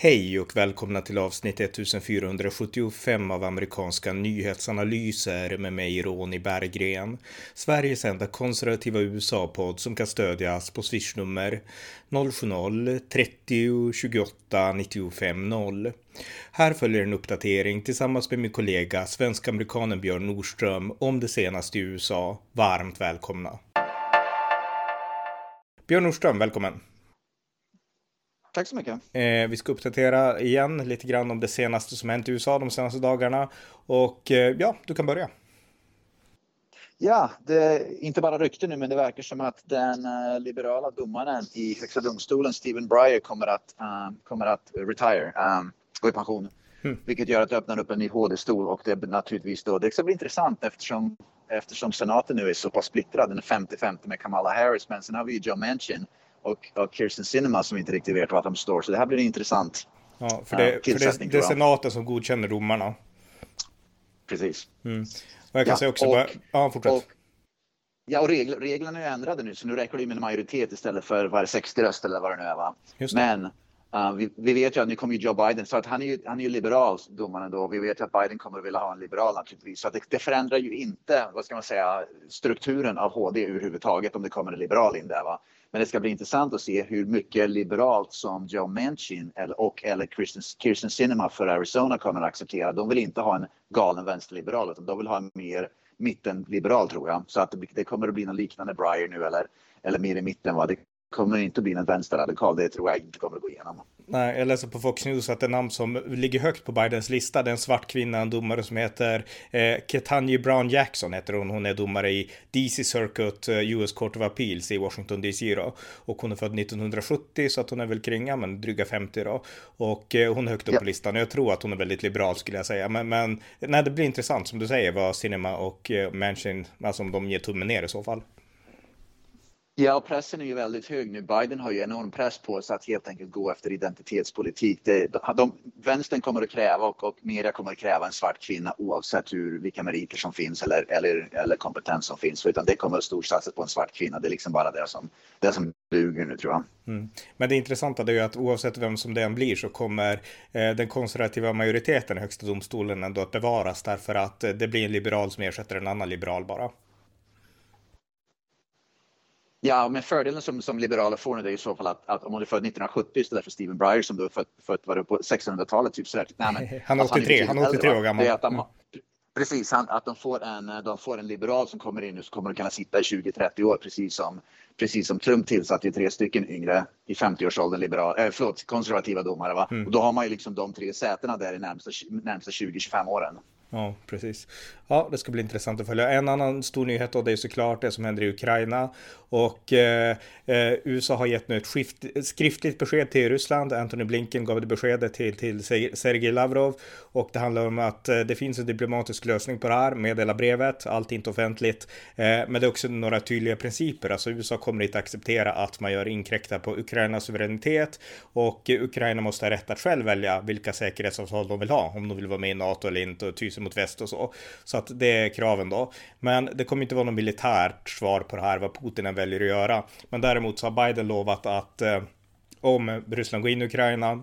Hej och välkomna till avsnitt 1475 av amerikanska nyhetsanalyser med mig Ronny Berggren. Sveriges enda konservativa USA-podd som kan stödjas på swishnummer 070-30 28 95 0. Här följer en uppdatering tillsammans med min kollega svensk-amerikanen Björn Nordström om det senaste i USA. Varmt välkomna! Björn Nordström, välkommen! Tack så mycket. Eh, vi ska uppdatera igen lite grann om det senaste som hänt i USA de senaste dagarna. Och eh, ja, du kan börja. Ja, det är inte bara rykte nu, men det verkar som att den uh, liberala domaren i Högsta domstolen, Stephen Breyer, kommer att, uh, kommer att retire, um, gå i pension. Mm. Vilket gör att det öppnar upp en ny HD-stol och det är naturligtvis då, det ska bli intressant eftersom, eftersom senaten nu är så pass splittrad, den är 50-50 med Kamala Harris, men sen har vi ju Joe Manchin och, och Kirsten Sinema som inte riktigt vet var de står. Så det här blir intressant. Ja, för det, för det, det är senaten som godkänner domarna. Precis. Mm. Och jag kan ja, säga också och, bara... Ja, fortsätt. Och, ja, och regl, reglerna är ändrade nu, så nu räcker det med en majoritet istället för var 60 röster eller vad det nu är. Va? Men Uh, vi, vi, vet ju att nu kommer ju Joe Biden, så att han är ju, han är ju liberal, domaren då. Vi vet ju att Biden kommer att vilja ha en liberal naturligtvis. Så det, det, förändrar ju inte, vad ska man säga, strukturen av HD överhuvudtaget om det kommer en liberal in där. Va? Men det ska bli intressant att se hur mycket liberalt som Joe Manchin och eller Kirsten, Cinema Sinema för Arizona kommer att acceptera. De vill inte ha en galen vänsterliberal utan de vill ha en mer mittenliberal tror jag. Så att det, det kommer att bli något liknande Breyer nu eller, eller mer i mitten. Va? Det kommer inte att bli en vänsterradikal. Det tror jag inte kommer att gå igenom. Nej, jag läser på Fox News att det namn som ligger högt på Bidens lista, det är en svart kvinna, en domare som heter eh, Ketanji Brown Jackson heter hon. Hon är domare i DC Circuit eh, US Court of Appeals i Washington DC då. Och hon är född 1970 så att hon är väl kringa, men dryga 50 då. Och eh, hon är högt upp ja. på listan. Jag tror att hon är väldigt liberal skulle jag säga. Men, men nej, det blir intressant som du säger vad Cinema och eh, Manchin, alltså om de ger tummen ner i så fall. Ja, pressen är ju väldigt hög nu. Biden har ju enorm press på sig att helt enkelt gå efter identitetspolitik. Det, de, vänstern kommer att kräva och, och media kommer att kräva en svart kvinna oavsett hur, vilka meriter som finns eller, eller, eller kompetens som finns. Utan det kommer att storsatsas på en svart kvinna. Det är liksom bara det som, det som duger nu tror jag. Mm. Men det intressanta är ju att oavsett vem som det än blir så kommer eh, den konservativa majoriteten i högsta domstolen ändå att bevaras därför att eh, det blir en liberal som ersätter en annan liberal bara. Ja, men fördelen som, som liberaler får nu är i så fall att, att om man är född 1970 istället för Stephen Breyer som då är född, född var det på 1600-talet. Typ sådär. Nej, men, han är 83, han är 83 år gammal. att de, precis, han, att de får, en, de får en liberal som kommer in nu så kommer de kunna sitta i 20-30 år precis som, precis som Trump tillsatte tre stycken yngre i 50-årsåldern liberal, äh, förlåt, konservativa domare. Va? Mm. Och då har man ju liksom de tre sätena där i närmsta, närmsta 20-25 åren. Ja, precis. Ja, det ska bli intressant att följa. En annan stor nyhet då, det är såklart det som händer i Ukraina. Och eh, eh USA har gett nu ett skift, skriftligt besked till Ryssland. Anthony Blinken gav det beskedet till, till Sergej Lavrov. Och det handlar om att eh, det finns en diplomatisk lösning på det här, meddela brevet, allt är inte offentligt. Eh, men det är också några tydliga principer. Alltså USA kommer inte acceptera att man gör inkräkta på Ukrainas suveränitet. Och Ukraina måste ha rätt att själv välja vilka säkerhetsavtal de vill ha. Om de vill vara med i NATO eller inte och ty sig mot väst och så. Så att det är kraven då. Men det kommer inte vara något militärt svar på det här, vad Putin än väljer att göra. Men däremot så har Biden lovat att eh, om Ryssland går in i Ukraina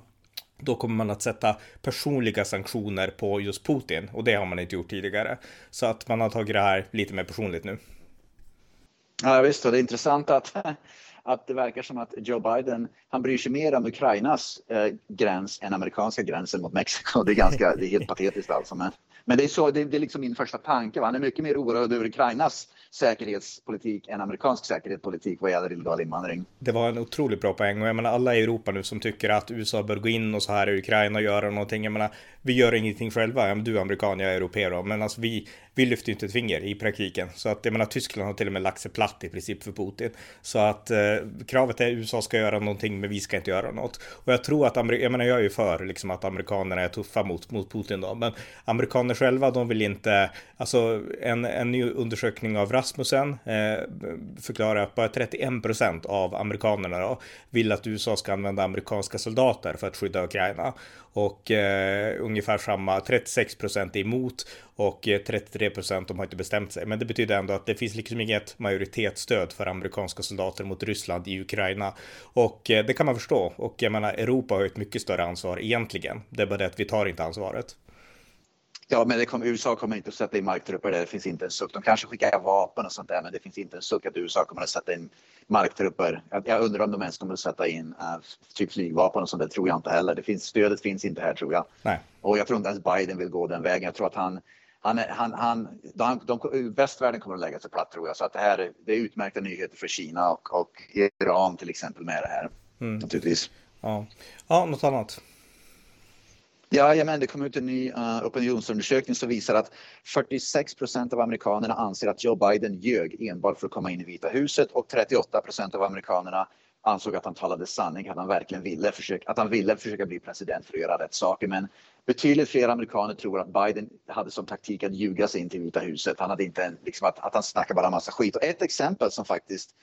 då kommer man att sätta personliga sanktioner på just Putin och det har man inte gjort tidigare. Så att man har tagit det här lite mer personligt nu. Ja visst, och det är intressant att, att det verkar som att Joe Biden, han bryr sig mer om Ukrainas eh, gräns än amerikanska gränsen mot Mexiko. Det är ganska, det är helt patetiskt alltså. Men, men det är så, det, det är liksom min första tanke. Va? Han är mycket mer oroad över Ukrainas säkerhetspolitik än amerikansk säkerhetspolitik vad gäller illegal invandring. Det var en otroligt bra poäng och jag menar alla i Europa nu som tycker att USA bör gå in och så här i Ukraina och göra någonting. Jag menar, vi gör ingenting själva. Du är amerikan, jag är europé då, men alltså vi, vi lyfter inte ett finger i praktiken. Så att jag menar, Tyskland har till och med lagt sig platt i princip för Putin. Så att eh, kravet är att USA ska göra någonting, men vi ska inte göra något. Och jag tror att, jag menar, jag är ju för liksom att amerikanerna är tuffa mot, mot Putin då, men amerikaner själva, de vill inte, alltså en, en ny undersökning av Rasmussen eh, förklarar att bara 31 procent av amerikanerna då, vill att USA ska använda amerikanska soldater för att skydda Ukraina. Och eh, ungefär samma, 36 procent är emot och eh, 33 procent de har inte bestämt sig. Men det betyder ändå att det finns liksom inget majoritetsstöd för amerikanska soldater mot Ryssland i Ukraina. Och eh, det kan man förstå. Och jag menar, Europa har ett mycket större ansvar egentligen. Det är bara det att vi tar inte ansvaret. Ja, men kommer, USA kommer inte att sätta in marktrupper där. Det finns inte en suck. De kanske skickar vapen och sånt där, men det finns inte en suck att USA kommer att sätta in marktrupper. Jag, jag undrar om de ens kommer att sätta in uh, typ flygvapen och sånt. Det tror jag inte heller. Det finns, stödet finns inte här tror jag. Nej. Och jag tror inte ens Biden vill gå den vägen. Jag tror att han, han, han, han de, de, västvärlden kommer att lägga sig platt tror jag. Så att det här det är utmärkta nyheter för Kina och, och Iran till exempel med det här. Mm. Naturligtvis. Ja. ja, något annat? Jajamän, det kom ut en ny uh, opinionsundersökning som visar att 46 procent av amerikanerna anser att Joe Biden ljög enbart för att komma in i Vita huset och 38 procent av amerikanerna ansåg att han talade sanning, att han verkligen ville försöka, att han ville försöka bli president för att göra rätt saker. Men betydligt fler amerikaner tror att Biden hade som taktik att ljuga sig in till Vita huset. Han hade inte liksom att, att han snackade bara massa skit. Och ett exempel som faktiskt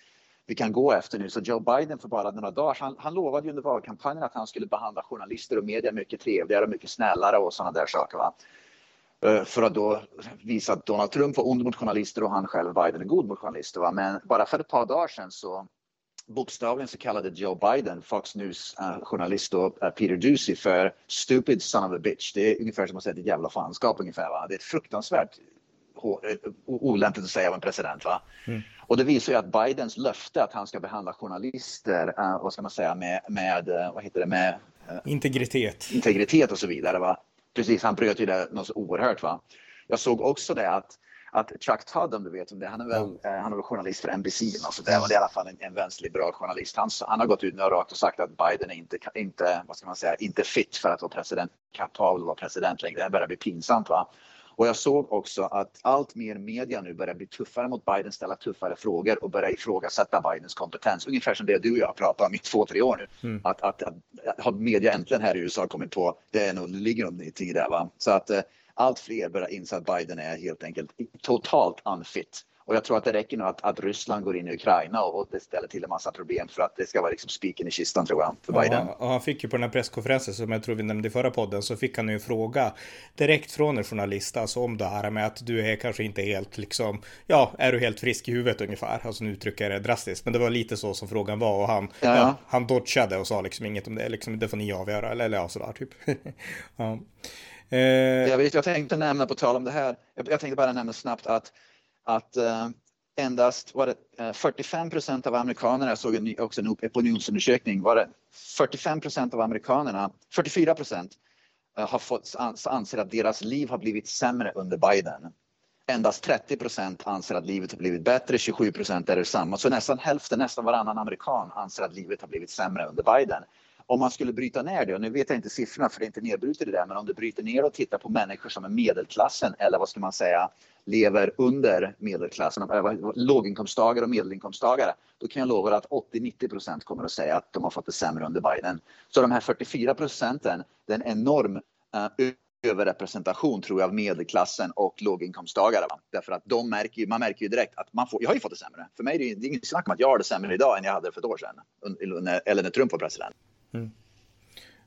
vi kan gå efter nu. Så Joe Biden för bara några dagar han, han lovade ju under valkampanjen att han skulle behandla journalister och media mycket trevligare och mycket snällare och sådana där saker. Va? Eh, för att då visa att Donald Trump var ond mot journalister och han själv, Biden, är god mot journalister. Va? Men bara för ett par dagar sedan så bokstavligen så kallade Joe Biden, Fox News eh, journalist uh, uh, Peter Ducey för stupid son of a bitch. Det är ungefär som att säga ett jävla fanskap ungefär. Va? Det är ett fruktansvärt olämpligt att säga av en president. Va? Mm. Och det visar ju att Bidens löfte att han ska behandla journalister, uh, vad ska man säga, med, med uh, vad heter det, med uh, integritet. integritet och så vidare. Va? Precis, han bröt ju det något så oerhört. Va? Jag såg också det att att Chuck Todd, om du vet om det, han är väl, mm. han är väl journalist för NBC. Alltså det, och det i alla fall en, en vänsterliberal journalist. Han, han har gått ut nu och rakt och sagt att Biden är inte, inte, vad ska man säga, inte fit för att vara president, kapabel att vara president längre. Det börjar bli pinsamt. Va? Och jag såg också att allt mer media nu börjar bli tuffare mot Biden, ställa tuffare frågor och börja ifrågasätta Bidens kompetens. Ungefär som det du och jag pratar om i två, tre år nu. Mm. Att, att, att, har media äntligen här i USA kommit på, det är nog, ligger nog i tid där va. Så att eh, allt fler börjar inse att Biden är helt enkelt totalt unfit och jag tror att det räcker nu att, att Ryssland går in i Ukraina och, och det ställer till en massa problem för att det ska vara liksom spiken i kistan tror jag för Biden. Ja, och han fick ju på den här presskonferensen som jag tror vi nämnde i förra podden så fick han ju en fråga direkt från en journalist alltså om det här med att du är kanske inte helt liksom ja, är du helt frisk i huvudet ungefär? Alltså nu uttrycker jag det drastiskt, men det var lite så som frågan var och han, ja. ja han dodgade och sa liksom inget om det, liksom det får ni avgöra eller, eller ja sådär typ. ja. Eh... Jag, vet, jag tänkte nämna på tal om det här, jag, jag tänkte bara nämna snabbt att att eh, endast var det, eh, 45 procent av amerikanerna, jag såg en, också en opinionsundersökning, var det 45 procent av amerikanerna, 44 procent eh, har fått, anser att deras liv har blivit sämre under Biden. Endast 30 procent anser att livet har blivit bättre, 27 procent är det samma. Så nästan hälften, nästan varannan amerikan anser att livet har blivit sämre under Biden om man skulle bryta ner det, och nu vet jag inte siffrorna för det är inte nedbrutet det där, men om du bryter ner och tittar på människor som är medelklassen eller vad ska man säga, lever under medelklassen, låginkomsttagare och medelinkomsttagare, då kan jag lova att 80-90 procent kommer att säga att de har fått det sämre under Biden. Så de här 44 procenten, det är en enorm uh, överrepresentation tror jag av medelklassen och låginkomsttagare. Va? Därför att de märker man märker ju direkt att man får, jag har ju fått det sämre. För mig är det, det är inget snack om att jag har det sämre idag än jag hade för ett år sedan. Eller när Trump var president. Mm.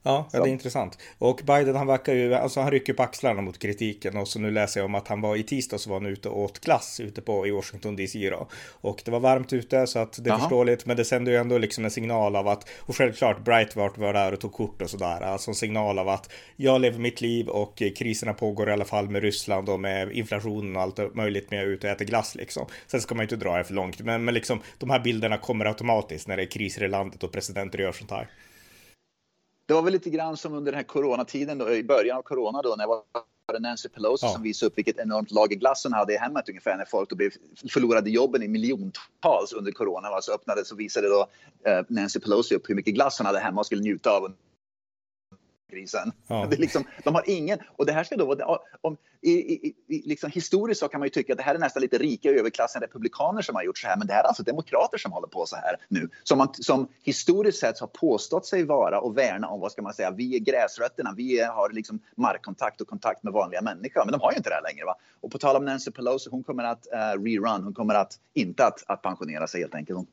Ja, ja, det är intressant. Och Biden han verkar ju, alltså han rycker på axlarna mot kritiken och så nu läser jag om att han var i tisdag så var han ute och åt glass ute på i Washington DC då. Och det var varmt ute så att det är Aha. förståeligt men det sänder ju ändå liksom en signal av att och självklart Breitbart var där och tog kort och sådär. Alltså en signal av att jag lever mitt liv och kriserna pågår i alla fall med Ryssland och med inflationen och allt möjligt men jag är ute och äter glass liksom. Sen ska man ju inte dra det för långt men, men liksom de här bilderna kommer automatiskt när det är kriser i landet och presidenter gör sånt här det var väl lite grann som under den här coronatiden då, i början av corona då när det var Nancy Pelosi ja. som visade upp vilket enormt lager glass hon hade i hemmet ungefär när folk då blev, förlorade jobben i miljontals under corona. Så öppnade så visade då eh, Nancy Pelosi upp hur mycket glass hon hade hemma och skulle njuta av krisen. Ja. Det liksom, de har ingen, och det här ska då vara, om, i, i, i, liksom, historiskt så kan man ju tycka att det här är nästan lite rika överklassen republikaner som har gjort så här, men det här är alltså demokrater som håller på så här nu, som, man, som historiskt sett har påstått sig vara och värna om, vad ska man säga, vi är gräsrötterna, vi är, har liksom markkontakt och kontakt med vanliga människor, men de har ju inte det här längre. Va? Och på tal om Nancy Pelosi, hon kommer att uh, rerun, hon kommer att, inte att, att pensionera sig helt enkelt, hon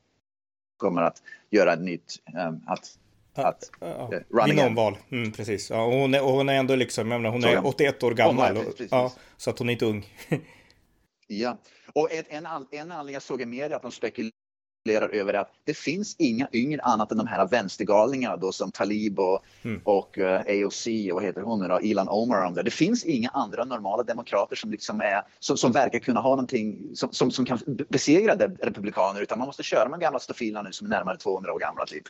kommer att göra ett nytt, um, att att ja, uh, vinna omval. Mm, precis. Ja, och hon, är, och hon är ändå liksom, jag menar, hon är 81 år gammal. Oh, nej, ja, så att hon är inte ung. ja, och en, en, en anledning jag såg i media att de spekulerar spekulerar över att det finns inga yngre annat än de här vänstergalningarna då som Talib och, mm. och uh, eh, AOC och vad heter hon nu då, Ilan Omar och det. Det finns inga andra normala demokrater som liksom är som, som verkar kunna ha någonting som, som, som kan besegra republikaner utan man måste köra med gamla stofilerna nu som är närmare 200 år gamla typ.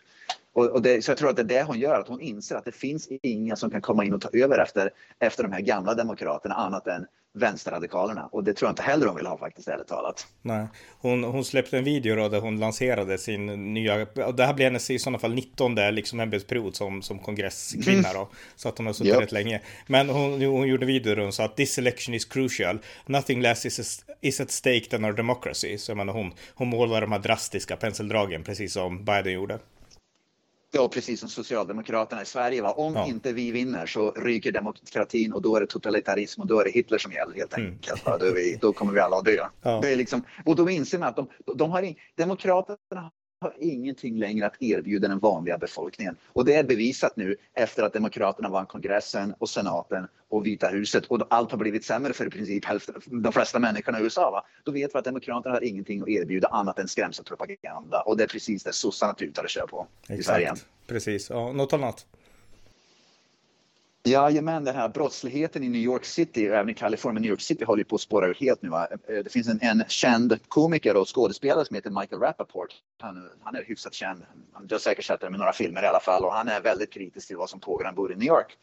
Och, och det, så jag tror att det är det hon gör, att hon inser att det finns inga som kan komma in och ta över efter, efter de här gamla demokraterna annat än vänsterradikalerna. Och det tror jag inte heller hon vill ha faktiskt, ärligt talat. Nej, hon, hon släppte en video då där hon lanserade sin nya, det här blir hennes i sådana fall 19 liksom ämbetsperiod som, som kongresskvinna mm. då. Så att hon har suttit yep. rätt länge. Men hon, hon gjorde en video där hon sa att this election is crucial. Nothing less is, a, is at stake than our democracy. Så jag menar, hon, hon målar de här drastiska penseldragen precis som Biden gjorde. Ja, precis som Socialdemokraterna i Sverige. Va? Om ja. inte vi vinner så ryker demokratin och då är det totalitarism och då är det Hitler som gäller helt mm. enkelt. Mm. Då, vi, då, kommer vi alla att dö. Ja. Det är liksom, och då inser man att de, de har in, Demokraterna har ingenting längre att erbjuda den vanliga befolkningen. Och det är bevisat nu efter att Demokraterna vann kongressen och senaten och Vita huset och allt har blivit sämre för i princip hälften, de flesta människorna i USA. Va? Då vet vi att Demokraterna har ingenting att erbjuda annat än skrämselpropaganda och det är precis det sossarna tutar och kör på Exakt. i Sverige. Precis, ja, något annat? Jajamän, den här brottsligheten i New York City och även i Kalifornien, New York City håller på att spåra ur helt nu. Va? Eh, det finns en, en känd komiker och skådespelare som heter Michael Rappaport. Han, han är hyfsat känd. Du har säkert sett det med några filmer i alla fall och han är väldigt kritisk till vad som pågår. Han bor i New York.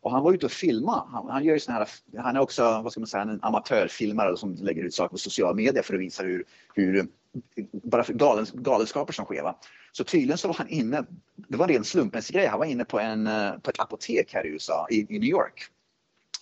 Och han var ute och filmade. Han, han, gör ju här, han är också vad ska man säga, en amatörfilmare som lägger ut saker på sociala medier för att visa hur, hur bara galens, galenskaper som sker. Va? Så tydligen så var han inne, det var en ren slumpmässig grej, han var inne på, en, eh, på ett apotek här i USA, i, i New York.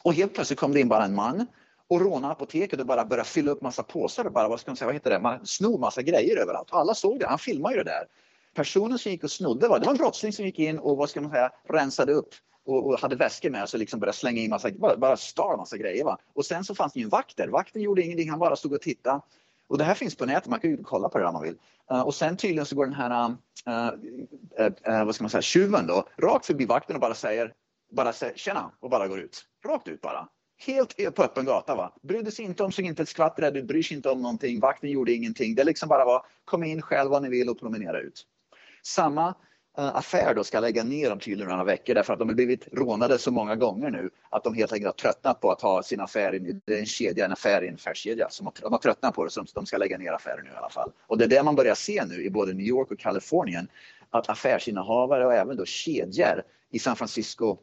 Och helt plötsligt kom det in bara en man och rånade apoteket och bara började fylla upp massa påsar och bara, vad ska man säga, vad heter det, man snor massa grejer överallt. Och alla såg det, han filmade ju det där. Personen som gick och snodde var, det var en brottsling som gick in och vad ska man säga, rensade upp och, och hade väskor med sig och liksom började slänga in massa, bara, bara stal massa grejer. Va? Och sen så fanns det ju en vakt där. Vakten gjorde ingenting, han bara stod och tittade. Och det här finns på nätet, man kan ju kolla på det om man vill. Uh, och sen tydligen så går den här, uh, uh, vad ska man säga, tjuven då, rakt förbi vakten och bara säger, bara säger tjena och bara går ut. Rakt ut bara. Helt på öppen gata. Va? Brydde sig inte om, såg inte ett skvatt rädd ut, bryr sig inte om någonting. Vakten gjorde ingenting. Det liksom bara var, kom in själv vad ni vill och promenera ut. Samma Eh, affär då ska lägga ner dem tydligen några veckor därför att de har blivit rånade så många gånger nu att de helt enkelt har tröttnat på att ha sin affär i en kedja, en affär i en affärskedja. Så de har tröttnat på det så de ska lägga ner affären nu i alla fall. Och det är det man börjar se nu i både New York och Kalifornien att affärsinnehavare och även då kedjor i San Francisco,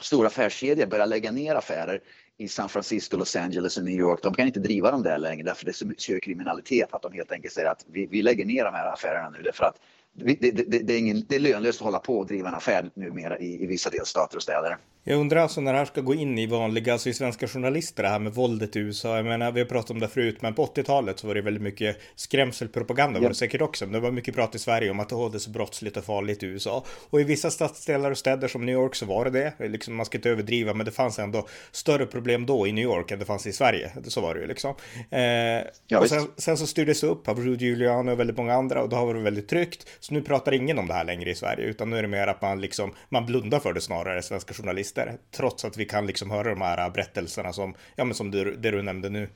stora affärskedjor börjar lägga ner affärer i San Francisco, Los Angeles och New York. De kan inte driva dem där längre därför det är så mycket kriminalitet att de helt enkelt säger att vi, vi lägger ner de här affärerna nu därför att det, det, det, är ingen, det är lönlöst att hålla på och driva en affär numera i, i vissa delstater och städer. Jag undrar alltså när det här ska gå in i vanliga, alltså i svenska journalister, det här med våldet i USA. Jag menar, vi har pratat om det förut, men på 80-talet så var det väldigt mycket skrämselpropaganda, var det säkert också. Men det var mycket prat i Sverige om att oh, det är så brottsligt och farligt i USA. Och i vissa stadsdelar och städer som New York så var det det. Liksom, man ska inte överdriva, men det fanns ändå större problem då i New York än det fanns i Sverige. Så var det ju liksom. Eh, ja, och sen, sen, så styrdes det upp av Rudy Giuliani och väldigt många andra och då har det väldigt tryggt. Så nu pratar ingen om det här längre i Sverige, utan nu är det mer att man liksom, man blundar för det snarare, svenska journalister. Trots att vi kan liksom höra de här berättelserna som, ja men som du, det du nämnde nu.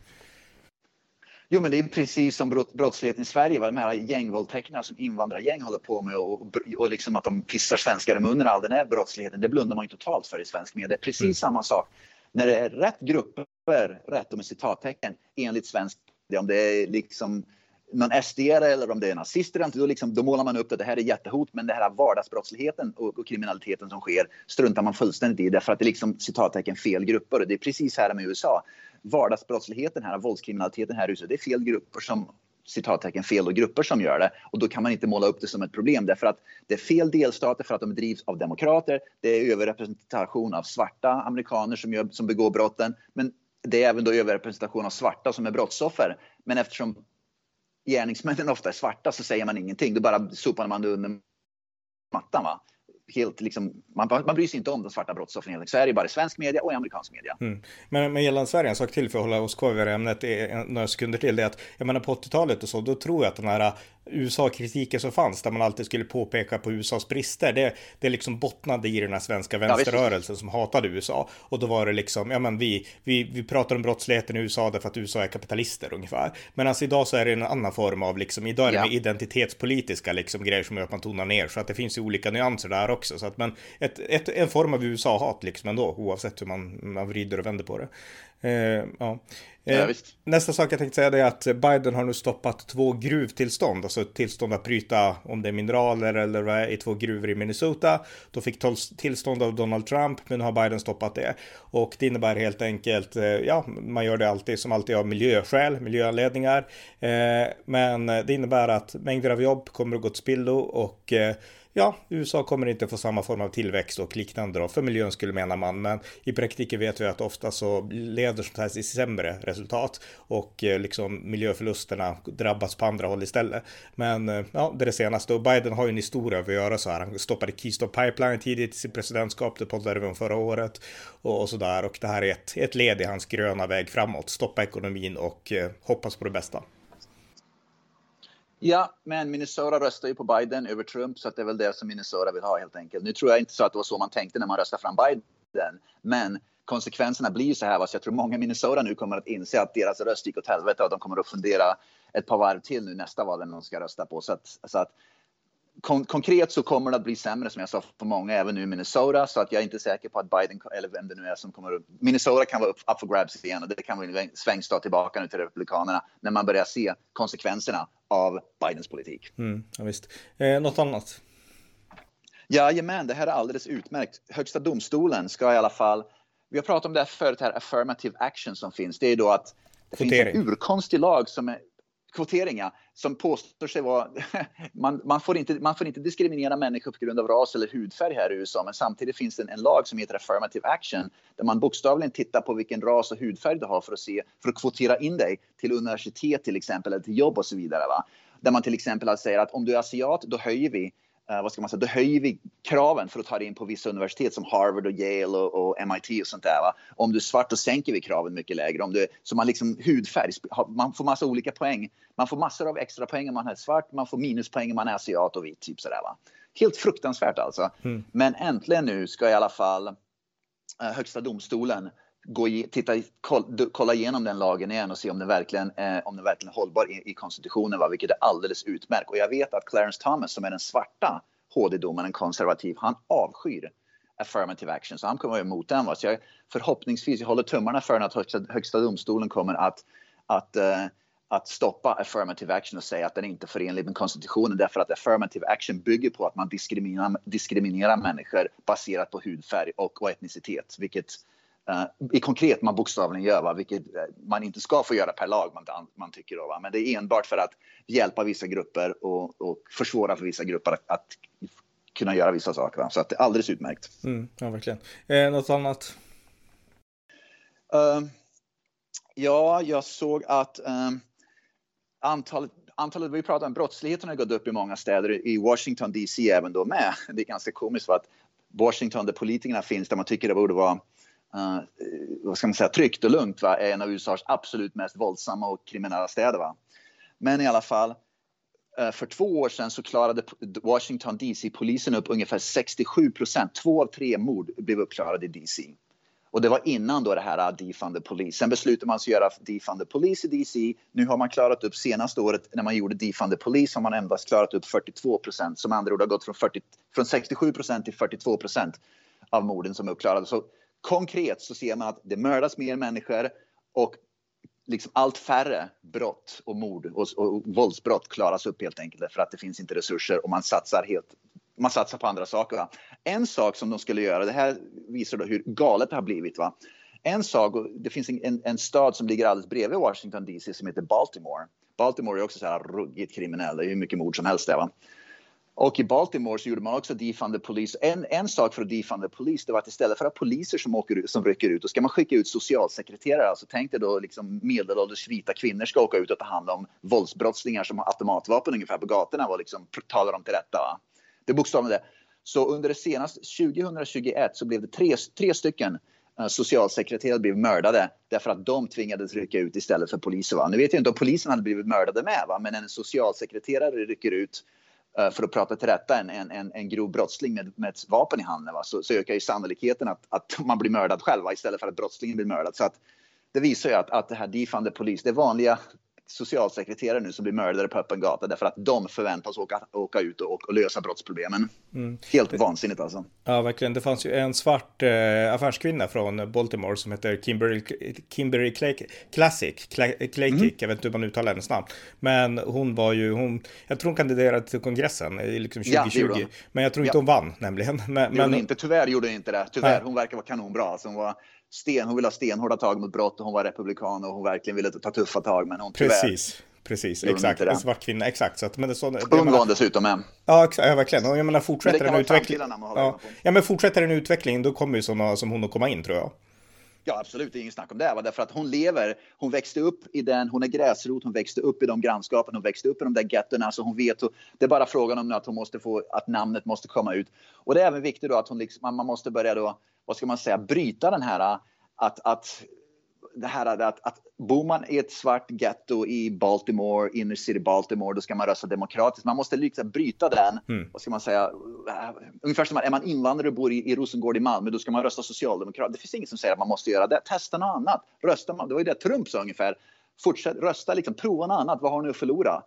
Jo, men det är precis som brottsligheten i Sverige, va? de här gängvåldtäkterna som invandrargäng håller på med och, och liksom att de pissar svenskar i munnen, all den här brottsligheten, det blundar man ju totalt för i svensk media. Det är precis mm. samma sak. När det är rätt grupper, rätt med citattecken, enligt svensk om det är liksom någon SD eller om det är nazister, då, liksom, då målar man upp att det här är jättehot. Men det här vardagsbrottsligheten och, och kriminaliteten som sker struntar man fullständigt i därför att det är liksom citattecken fel grupper. Och det är precis här med USA. Vardagsbrottsligheten här, våldskriminaliteten här i USA, det är fel grupper som citattecken fel och grupper som gör det. Och då kan man inte måla upp det som ett problem därför att det är fel delstater för att de drivs av demokrater. Det är överrepresentation av svarta amerikaner som, gör, som begår brotten. Men det är även då överrepresentation av svarta som är brottsoffer. Men eftersom gärningsmännen ofta är svarta så säger man ingenting. Då bara sopar man det under mattan. Va? Helt liksom, man, man bryr sig inte om de svarta brottsoffren. Så är det bara i svensk media och i amerikansk media. Mm. Men, men gällande Sverige, en sak till för att hålla oss kvar vid det ämnet, är, några sekunder till, det är att jag menar på 80-talet och så, då tror jag att den här USA-kritiken som fanns, där man alltid skulle påpeka på USAs brister, det, det liksom bottnade i den här svenska vänsterrörelsen som hatade USA. Och då var det liksom, ja men vi, vi, vi pratar om brottsligheten i USA därför att USA är kapitalister ungefär. Men alltså idag så är det en annan form av liksom, idag är det ja. identitetspolitiska liksom grejer som gör att man tonar ner, så att det finns ju olika nyanser där också. Så att men ett, ett, en form av USA-hat liksom ändå, oavsett hur man, man vrider och vänder på det. Eh, ja. Eh, nästa sak jag tänkte säga är att Biden har nu stoppat två gruvtillstånd, alltså tillstånd att bryta om det är mineraler eller vad i två gruvor i Minnesota. Då fick tillstånd av Donald Trump, men nu har Biden stoppat det. Och det innebär helt enkelt, eh, ja, man gör det alltid som alltid av miljöskäl, miljöanledningar. Eh, men det innebär att mängder av jobb kommer att gå till spillo och ja, USA kommer inte få samma form av tillväxt och liknande då, för miljöns skull menar man. Men i praktiken vet vi att ofta så leder sånt här till sämre resultat och eh, liksom miljöförlusterna drabbas på andra håll istället. Men eh, ja, det är det senaste och Biden har ju en historia av att göra så här. Han stoppade Keystone Pipeline tidigt i sitt presidentskap, det poddade vi om förra året och, och så där. Och det här är ett, ett led i hans gröna väg framåt, stoppa ekonomin och eh, hoppas på det bästa. Ja, men Minnesota röstar ju på Biden över Trump så att det är väl det som Minnesota vill ha helt enkelt. Nu tror jag inte så att det var så man tänkte när man röstade fram Biden, men konsekvenserna blir ju så här. Så jag tror många Minnesota nu kommer att inse att deras röst gick åt helvete och de kommer att fundera ett par varv till nu nästa val när de ska rösta på. Så att, så att kon konkret så kommer det att bli sämre som jag sa för många, även nu i Minnesota. Så att jag är inte säker på att Biden, eller vem det nu är som kommer att... Minnesota kan vara upp, up for grabs igen och det kan vara en svängstad tillbaka nu till Republikanerna när man börjar se konsekvenserna av Bidens politik. Mm, ja, visst. Eh, något annat? Jajamän, det här är alldeles utmärkt. Högsta domstolen ska i alla fall... Vi har pratat om det här förut, här affirmative action som finns. Det är då att det Kvotering. finns en urkonstig lag som är kvoteringar som påstår sig vara... Man, man, får inte, man får inte diskriminera människor på grund av ras eller hudfärg här i USA men samtidigt finns det en, en lag som heter affirmative action där man bokstavligen tittar på vilken ras och hudfärg du har för att, se, för att kvotera in dig till universitet till exempel eller till jobb och så vidare. Va? Där man till exempel säger att om du är asiat då höjer vi vad ska man säga, då höjer vi kraven för att ta dig in på vissa universitet som Harvard och Yale och, och MIT och sånt där. Va? Om du är svart då sänker vi kraven mycket lägre. Om du, så man liksom hudfärg, man får massa olika poäng. Man får massor av extra poäng om man är svart, man får minuspoäng om man är asiat och vit. Typ sådär, va? Helt fruktansvärt alltså. Mm. Men äntligen nu ska i alla fall uh, Högsta domstolen gå titta, kolla igenom den lagen igen och se om den verkligen, eh, om den verkligen är hållbar i, i konstitutionen, va? vilket är alldeles utmärkt. Och jag vet att Clarence Thomas som är den svarta HD-domaren, konservativ, han avskyr affirmative action, så han kommer vara emot den. Va? Så jag, förhoppningsvis, jag håller tummarna för att högsta, högsta domstolen kommer att, att uh, att stoppa affirmative action och säga att den inte är förenlig med konstitutionen därför att affirmative action bygger på att man diskriminerar, diskriminerar människor baserat på hudfärg och, och etnicitet, vilket uh, i konkret man bokstavligen gör, va? vilket uh, man inte ska få göra per lag, man, man tycker då. Va? Men det är enbart för att hjälpa vissa grupper och, och försvåra för vissa grupper att, att kunna göra vissa saker. Va? Så att det är alldeles utmärkt. Mm, ja, verkligen. Eh, något annat? Uh, ja, jag såg att um, antalet antalet, vi pratar om brottsligheten har gått upp i många städer, i Washington DC även då med. Det är ganska komiskt för att Washington där politikerna finns, där man tycker det borde vara uh, vad ska man säga, tryggt och lugnt, va? är en av USAs absolut mest våldsamma och kriminella städer. Va? Men i alla fall, uh, för två år sedan så klarade Washington DC-polisen upp ungefär 67 procent, två av tre mord blev uppklarade i DC. Och det var innan då det här eh, defund the police. Sen beslutade man sig göra defund the police i DC. Nu har man klarat upp senaste året när man gjorde defund the police har man endast klarat upp 42 procent. Som andra ord har gått från, 40, från 67 procent till 42 procent av morden som är uppklarade. Så konkret så ser man att det mördas mer människor och liksom allt färre brott och mord och, och våldsbrott klaras upp helt enkelt för att det finns inte resurser och man satsar helt man satsar på andra saker. Va? En sak som de skulle göra, det här visar då hur galet det har blivit. Va? En sak, det finns en, en stad som ligger alldeles bredvid Washington DC som heter Baltimore. Baltimore är också så här ruggigt kriminell, det är hur mycket mord som helst där. Va? Och i Baltimore så gjorde man också defund the police. En, en sak för att defund the police det var att istället för att poliser som, åker ut, som rycker ut, då ska man skicka ut socialsekreterare. Alltså tänk dig då liksom medelålders vita kvinnor ska åka ut och ta hand om våldsbrottslingar som har automatvapen ungefär på gatorna och liksom talar dem till rätta. Va? Det är bokstavligen det. Så under det senaste 2021 så blev det tre, tre stycken eh, socialsekreterare blev mördade därför att de tvingades rycka ut istället för poliser. Va? Nu vet jag inte om polisen hade blivit mördade med, va? men en socialsekreterare rycker ut Eh, för att prata till rätta en, en, en grov brottsling med, med ett vapen i handen va? Så, så ökar ju sannolikheten att, att man blir mördad själv va? istället för att brottslingen blir mördad. Så att det visar ju att, att det här defund polis, det är vanliga socialsekreterare nu som blir mördade på öppen gata därför att de förväntas åka, åka ut och, och lösa brottsproblemen. Mm. Helt vansinnigt alltså. Ja, verkligen. Det fanns ju en svart eh, affärskvinna från Baltimore som heter Kimberly, Kimberly Classic, Classic, mm. jag vet inte hur man uttalar hennes namn. Men hon var ju, hon, jag tror hon kandiderade till kongressen i liksom 2020. Ja, men jag tror inte ja. hon vann nämligen. Men, men... inte, tyvärr gjorde hon inte det. Tyvärr, Nej. hon verkar vara kanonbra. Alltså hon var sten, hon ville ha stenhårda tag mot brott och hon var republikan och hon verkligen ville ta tuffa tag. Men hon tyvärr, Precis. Precis, exakt. En svart kvinna, exakt. Så att, men det, så, det, Ung var dessutom med. Ja, exakt, ja, verkligen. Och jag menar, fortsätter den utvecklingen. Ja, ja, men fortsätter den utvecklingen, då kommer ju sådana som hon att komma in, tror jag. Ja, absolut, det är inget snack om det. Va? Därför att hon lever, hon växte upp i den, hon är gräsrot, hon växte upp i de grannskapen, hon växte upp i de där gettorna, så hon vet, det är bara frågan om att hon måste få, att namnet måste komma ut. Och det är även viktigt då att hon liksom, man måste börja då, vad ska man säga, bryta den här att, att det här att, att bor man i ett svart getto i Baltimore, inner city Baltimore, då ska man rösta demokratiskt. Man måste liksom bryta den, mm. vad ska man säga, ungefär som att är man invandrare och bor i, i Rosengård i Malmö, då ska man rösta socialdemokrat. Det finns inget som säger att man måste göra det. Testa något annat. Rösta man, det var ju det Trump sa ungefär. Fortsätt rösta, liksom, prova något annat. Vad har ni att förlora?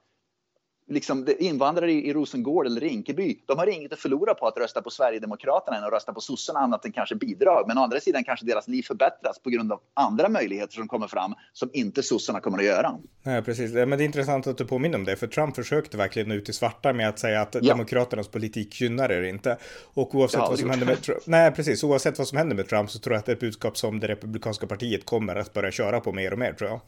Liksom, invandrare i, Rosengård eller Rinkeby, de har inget att förlora på att rösta på Sverigedemokraterna än att rösta på sossarna annat än kanske bidrag. Men å andra sidan kanske deras liv förbättras på grund av andra möjligheter som kommer fram som inte sossarna kommer att göra. Nej, precis. Men det är intressant att du påminner om det, för Trump försökte verkligen ut i svarta med att säga att ja. Demokraternas politik gynnar er inte. Och oavsett ja, vad som händer med Trump, nej, precis, oavsett vad som händer med Trump så tror jag att det är ett budskap som det republikanska partiet kommer att börja köra på mer och mer, tror jag.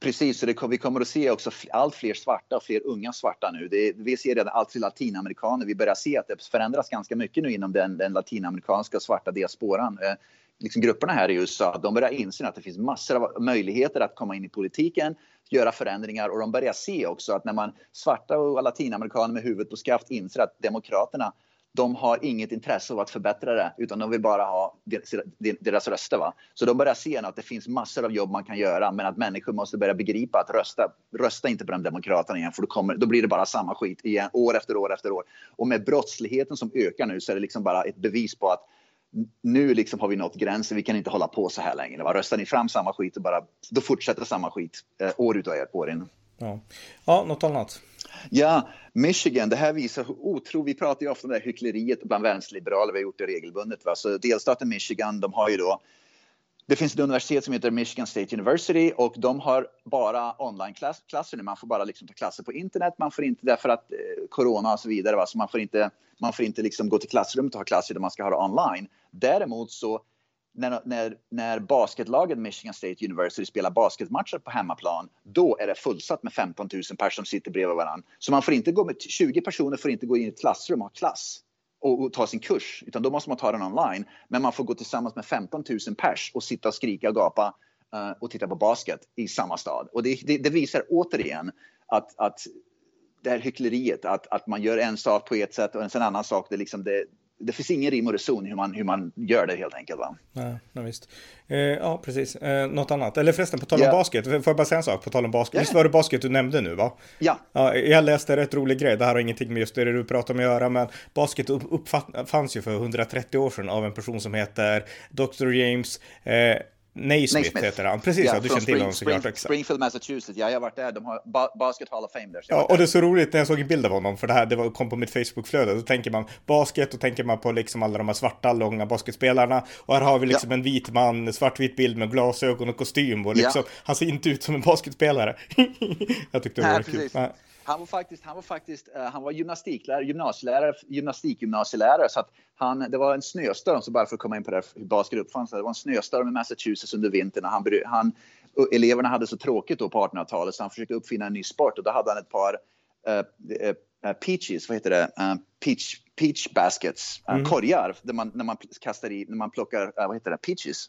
Precis, så det, vi kommer att se också allt fler svarta och fler unga svarta nu. Det, vi ser redan allt fler latinamerikaner. Vi börjar se att det förändras ganska mycket nu inom den, den latinamerikanska svarta diasporan. Eh, liksom grupperna här i USA, de börjar inse att det finns massor av möjligheter att komma in i politiken, göra förändringar och de börjar se också att när man svarta och latinamerikaner med huvudet på skaft inser att demokraterna de har inget intresse av att förbättra det utan de vill bara ha deras röster. Va? Så de börjar se att det finns massor av jobb man kan göra men att människor måste börja begripa att rösta, rösta inte på de demokraterna igen för då, kommer, då blir det bara samma skit igen år efter år efter år. Och med brottsligheten som ökar nu så är det liksom bara ett bevis på att nu liksom har vi nått gränsen, vi kan inte hålla på så här längre. Va? Röstar ni fram samma skit, och bara, då fortsätter samma skit eh, år ut och år in. Ja. ja, något annat? Ja, Michigan, det här visar hur otroligt, vi pratar ju ofta om det här hyckleriet bland vänsterliberaler, vi har gjort det regelbundet. Va? Så delstaten Michigan, de har ju då det finns ett universitet som heter Michigan State University och de har bara onlineklasser. nu. Man får bara liksom ta klasser på internet. Man får inte därför att eh, corona och så vidare. Va? Så man får inte, man får inte liksom gå till klassrummet och ha klasser utan man ska ha det online. Däremot så när, när, när basketlaget Michigan State University spelar basketmatcher på hemmaplan, då är det fullsatt med 15 000 personer som sitter bredvid varandra. Så man får inte gå med 20 personer får inte gå in i ett klassrum och ha klass och, och, ta sin kurs, utan då måste man ta den online. Men man får gå tillsammans med 15 000 pers och sitta och skrika och gapa uh, och titta på basket i samma stad. Och det, det, det visar återigen att, att det här hyckleriet, att, att man gör en sak på ett sätt och en annan sak, det, liksom det, det finns ingen rim och reson hur man, hur man gör det helt enkelt. Va? Ja, ja, visst. Eh, ja, precis. Eh, något annat. Eller förresten, på tal om yeah. basket. Får jag bara säga en sak på tal om basket? Yeah. Visst var det basket du nämnde nu, va? Ja. ja. Jag läste rätt rolig grej. Det här har ingenting med just det du pratar om att göra, men basket uppfanns ju för 130 år sedan av en person som heter Dr. James eh, Naismith, Naismith heter han. Precis, ja, du känner till honom såklart. Spring, Springfield, Massachusetts. Ja, jag har varit där. De har ba Basket Hall of Fame där. Ja, och det är så roligt när jag såg en bild av honom, för det här det var, kom på mitt Facebook-flöde. Då tänker man basket, då tänker man på liksom alla de här svarta, långa basketspelarna. Och här har vi liksom ja. en vit man, svartvit bild med glasögon och kostym. Och liksom, ja. han ser inte ut som en basketspelare. jag tyckte det var Nej, kul. Han var faktiskt, han var, faktiskt, uh, han var gymnastiklärare, gymnasielärare, gymnastikgymnasielärare. Så att han, det var en snöstorm, så bara för att komma in på det här, hur basket uppfanns. Det var en snöstorm i Massachusetts under vintern. Och han, han, eleverna hade så tråkigt då på 1800-talet så han försökte uppfinna en ny sport. Och då hade han ett par uh, uh, peaches, vad heter det? peach, peach baskets, mm. korgar, där man, när man kastar i, när man plockar, vad heter det, peaches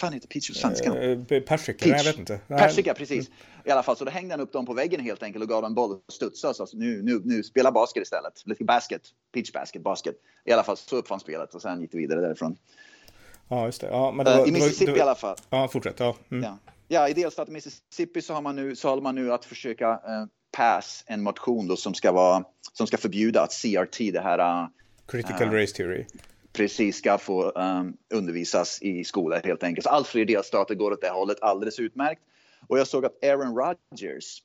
fan heter peach på svenska? Eh, persika? Nej, jag vet inte. Persika, precis. I alla fall, så då hängde han upp dem på väggen helt enkelt och gav dem boll och alltså, nu, nu, nu spela basket istället. Lite basket, peach basket, basket. I alla fall så uppfann spelet och sen gick det vidare därifrån. Ja, just det. Ja, men det var, I Mississippi det var, i alla fall. Ja, fortsätt. Ja. Mm. ja. Ja, i delstaten Mississippi så har man nu, så har man nu att försöka uh, pass en motion då som ska, vara, som ska förbjuda att CRT, det här... Uh, Critical Race Theory. Precis, ska få um, undervisas i skolor helt enkelt. Så allt fler delstater går åt det hållet alldeles utmärkt. Och jag såg att Aaron Rodgers,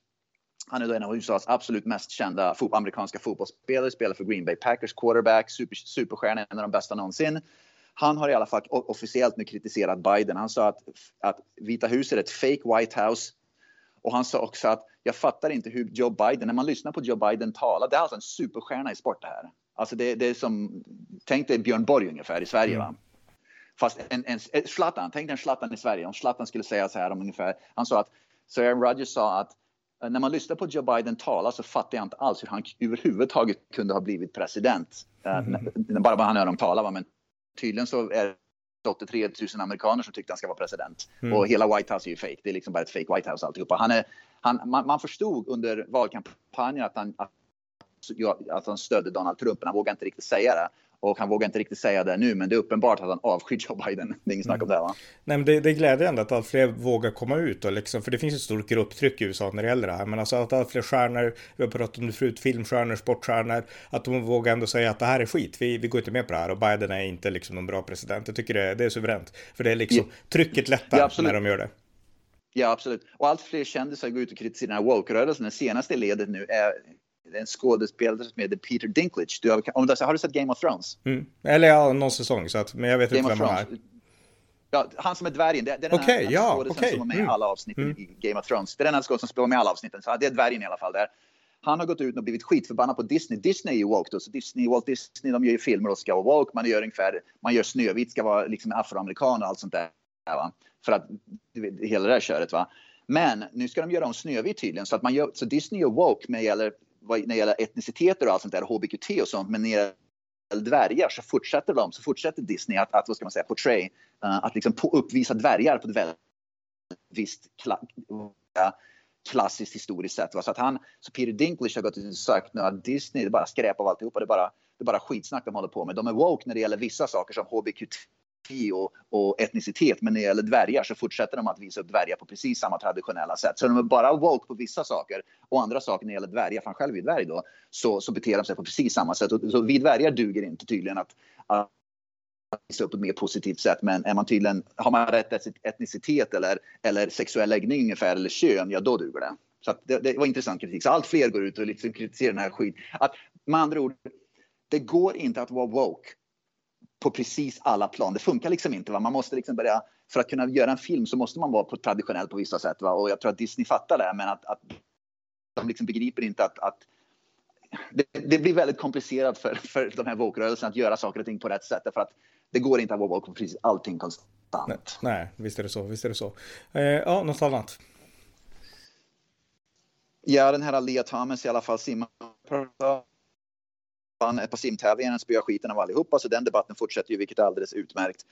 han är då en av USAs absolut mest kända fo amerikanska fotbollsspelare, spelar för Green Bay Packers, quarterback, super, superstjärna, en av de bästa någonsin. Han har i alla fall officiellt nu kritiserat Biden. Han sa att, att Vita huset är ett fake White House. Och han sa också att jag fattar inte hur Joe Biden, när man lyssnar på Joe Biden tala, det är alltså en superstjärna i sport det här. Alltså det, det är som, tänk dig Björn Borg ungefär i Sverige va. Mm. Fast en, en, en Zlatan, tänk dig en Zlatan i Sverige. Om Zlatan skulle säga så här om ungefär, han sa att, så Aaron Rodgers sa att eh, när man lyssnar på Joe Biden tala så fattar jag inte alls hur han överhuvudtaget kunde ha blivit president. Eh, mm. Bara vad han hör dem tala, men tydligen så är det 83 000 amerikaner som tyckte han ska vara president. Mm. Och hela White House är ju fake. Det är liksom bara ett fake White House alltihopa. Han är, han, man, man förstod under valkampanjen att han, att, att han stödde Donald Trump, men han vågade inte riktigt säga det. Och han vågar inte riktigt säga det nu, men det är uppenbart att han avskyr Joe Biden. Det är inget snack om det va? Nej, men det, det är glädjande att allt fler vågar komma ut och liksom, för det finns ett stort grupptryck i USA när det gäller det här. Men alltså att allt fler stjärnor, vi har pratat om det förut, filmstjärnor, sportstjärnor, att de vågar ändå säga att det här är skit, vi, vi går inte med på det här och Biden är inte liksom någon bra president. Jag tycker det, det är suveränt, för det är liksom, ja. trycket lättar ja, när de gör det. Ja, absolut. Och allt fler kändisar går ut och kritiserar den här woke-rörelsen. Det senaste ledet nu är en skådespelare som heter Peter Dinklage. Du har, om du, har du sett Game of Thrones? Mm. Eller ja, någon säsong, så att, men jag vet Game inte vem han är. Ja, han som är dvärgen, det, det är den okay, här, ja, skådespelaren okay. som var med i mm. alla avsnitten mm. i Game of Thrones. Det är den här skådespelaren som spelar med i alla avsnitten, så det är dvärgen i alla fall där. Han har gått ut och blivit skitförbannad på Disney. Disney är ju woke då, så Disney, Walt Disney, de gör ju filmer och ska vara woke. Man gör ungefär, man gör Snövit ska vara liksom afroamerikan och allt sånt där. Va? För att hela det där köret va. Men nu ska de göra om Snövit tydligen, så att man gör, så Disney är woke när det när det gäller etniciteter och allt sånt där, HBQT och sånt, men när det gäller dvärgar så fortsätter de, så fortsätter Disney att, att vad ska man säga, portray, uh, att liksom uppvisa dvärgar på ett väldigt visst kla, eh, klassiskt historiskt sätt. Va? Så att han, så Peter Dinklage har gått ut och sagt nu att Disney, det är bara skräp av alltihopa, det är bara, det är bara skitsnack de håller på med. De är woke när det gäller vissa saker som HBQT och, och, etnicitet. Men när det gäller dvärgar så fortsätter de att visa upp dvärgar på precis samma traditionella sätt. Så de är bara woke på vissa saker och andra saker när det gäller dvärgar, för han själv är dvärg då, så, så beter de sig på precis samma sätt. Och, så vi dvärgar duger inte tydligen att, att visa upp på ett mer positivt sätt. Men är man tydligen, har man rätt etnicitet eller, eller sexuell läggning ungefär eller kön, ja då duger det. Så det, det, var intressant kritik. Så allt fler går ut och liksom kritiserar den här skiten. Att, med andra ord, det går inte att vara woke på precis alla plan. Det funkar liksom inte. Va? Man måste liksom börja, för att kunna göra en film så måste man vara på traditionell på vissa sätt. Va? Och jag tror att Disney fattar det, men att, att de liksom begriper inte att, att det, det, blir väldigt komplicerat för, för de här woke-rörelserna att göra saker och ting på rätt sätt. För att det går inte att vara woke på precis allting konstant. Nej, nej, visst är det så. Visst är det så. Eh, ja, något annat? Ja, den här Lia Thomas i alla fall simmar vann ett par simtävlingar, spöade skiten av allihopa, så den debatten fortsätter ju, vilket är alldeles utmärkt.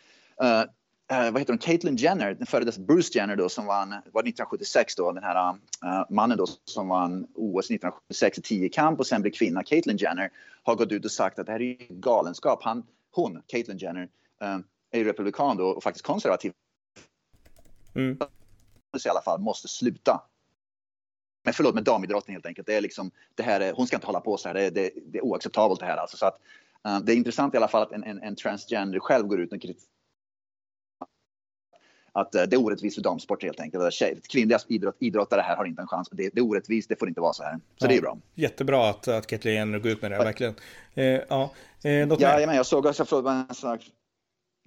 Uh, uh, vad heter hon, Caitlyn Jenner, den före dess Bruce Jenner då som vann, var 1976 då, den här uh, mannen då som vann OS 1976 i tiokamp och sen blev kvinna, Caitlyn Jenner, har gått ut och sagt att det här är galenskap. Han, hon, Caitlyn Jenner, är republikan då och faktiskt konservativ. Mm. I alla fall måste sluta men förlåt, med damidrotten helt enkelt. Det är liksom, det här är, hon ska inte hålla på så här. Det är, det, det är oacceptabelt det här alltså. Så att, uh, det är intressant i alla fall att en, en, en transgender själv går ut och kritiserar att uh, det är orättvist för damsport helt enkelt. Tjej, kvinnliga idrott, idrottare här har inte en chans. Det, det är orättvist, det får inte vara så här. Så ja, det är bra. Jättebra att, att Kathleen går ut med det, verkligen. Eh, ja, eh, något ja, jag såg också, förlåt,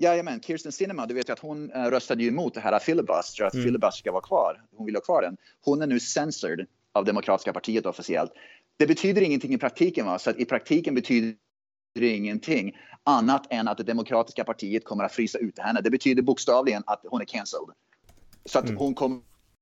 Jajamän, Kirsten Sinema, du vet ju att hon äh, röstade ju emot det här filibuster, att mm. filibuster ska vara kvar. Hon vill ha kvar den. Hon är nu censored av Demokratiska partiet officiellt. Det betyder ingenting i praktiken, va? så att i praktiken betyder det ingenting annat än att det Demokratiska partiet kommer att frysa ut henne. Det betyder bokstavligen att hon är cancelled. Så att mm. hon kommer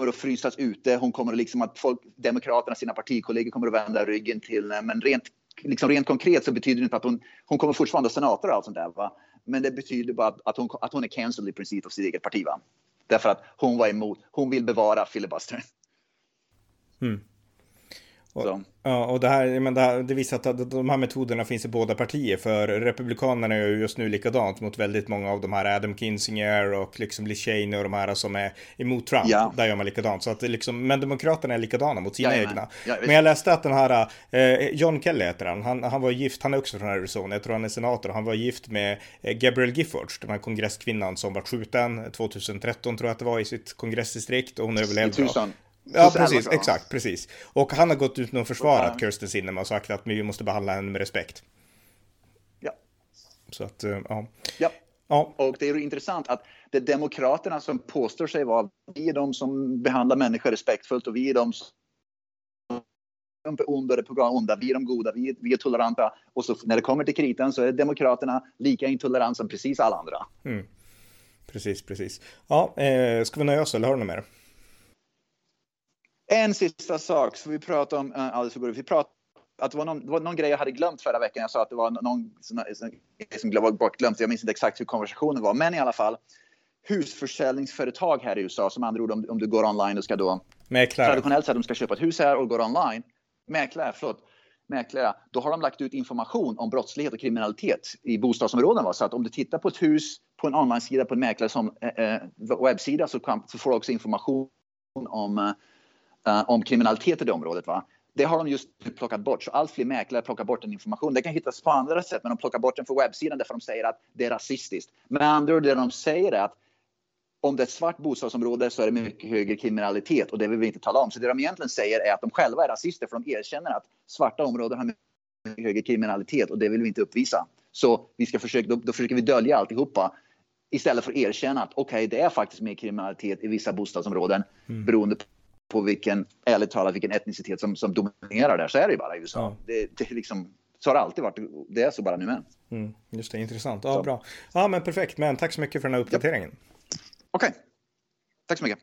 att frysas ute. Hon kommer att liksom att folk, Demokraterna, sina partikollegor kommer att vända ryggen till henne. Men rent, liksom rent konkret så betyder det inte att hon, hon kommer fortfarande vara senator och allt sånt där. Va? Men det betyder bara att hon, att hon är cancelled i princip av sitt eget parti. Va? Därför att hon var emot, hon vill bevara filibuster. Mm. Och, ja, och det här, men det, här, det visar att de här metoderna finns i båda partier, för Republikanerna är ju just nu likadant mot väldigt många av de här Adam Kinzinger och liksom Liz Cheney och de här som är emot Trump. Ja. Där gör man likadant. Så att liksom, men Demokraterna är likadana mot sina ja, egna. Ja, men jag läste att den här, eh, John Kelly heter han, han, han var gift, han är också från Arizona, jag tror han är senator, han var gift med eh, Gabrielle Giffords, den här kongresskvinnan som var skjuten 2013 tror jag att det var i sitt kongressdistrikt och hon överlevde. Ja, precis, exakt, precis. Och han har gått ut och försvarat Kirsten Sinema och sagt att vi måste behandla henne med respekt. Ja. Så att, eh, ja. Ja. ja. Och det är intressant att det är demokraterna som påstår sig vara, vi är de som behandlar människor respektfullt och vi är de som är onda, det onda, vi är de goda, vi är, vi är toleranta. Och så när det kommer till kritan så är demokraterna lika intoleranta som precis alla andra. Mm. Precis, precis. Ja, eh, ska vi nöja oss eller har du något mer? En sista sak, så vi pratade om uh, alldeles för Vi pratade att det var, någon, det var någon grej jag hade glömt förra veckan. Jag sa att det var någon som, som var bortglömt. Jag minns inte exakt hur konversationen var, men i alla fall. Husförsäljningsföretag här i USA, som andra ord om, om du går online och ska då Mäklare. traditionellt sett de ska köpa ett hus här och går online. Mäklare, förlåt. Mäklare, då har de lagt ut information om brottslighet och kriminalitet i bostadsområden. Va? Så att om du tittar på ett hus på en online-sida på en mäklare som eh, eh webbsida så, kan, så får du också information om eh, om kriminalitet i det området. Va? Det har de just plockat bort, så allt fler mäklare plockar bort den informationen. Det kan hittas på andra sätt, men de plockar bort den för webbsidan därför de säger att det är rasistiskt. Men andra ord, det de säger är att om det är ett svart bostadsområde så är det mycket högre kriminalitet och det vill vi inte tala om. Så det de egentligen säger är att de själva är rasister för de erkänner att svarta områden har mycket högre kriminalitet och det vill vi inte uppvisa. Så vi ska försöka, då, då försöker vi dölja alltihopa istället för att erkänna att okej, okay, det är faktiskt mer kriminalitet i vissa bostadsområden mm. beroende på på vilken, ärligt talat, vilken etnicitet som, som dominerar där. Så är det ju bara i USA. Ja. Det, det liksom, så har det alltid varit. Det är så bara nu med. Mm, just det, intressant. Ja, så. bra. Ja, men perfekt. Men tack så mycket för den här uppdateringen. Ja. Okej. Okay. Tack så mycket.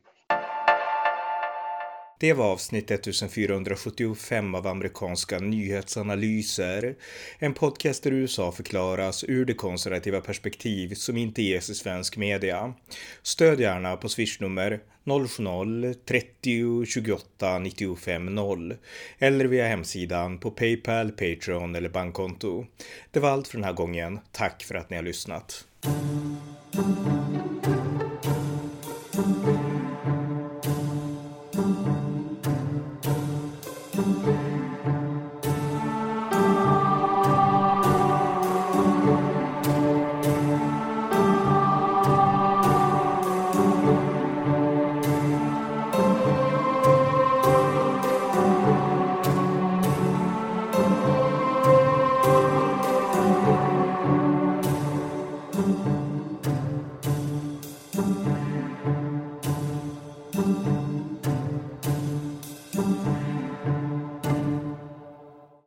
Det var avsnitt 1475 av amerikanska nyhetsanalyser. En podcast där USA förklaras ur det konservativa perspektiv som inte ges i svensk media. Stöd gärna på swishnummer 070-30 28 95 0 eller via hemsidan på Paypal, Patreon eller bankkonto. Det var allt för den här gången. Tack för att ni har lyssnat.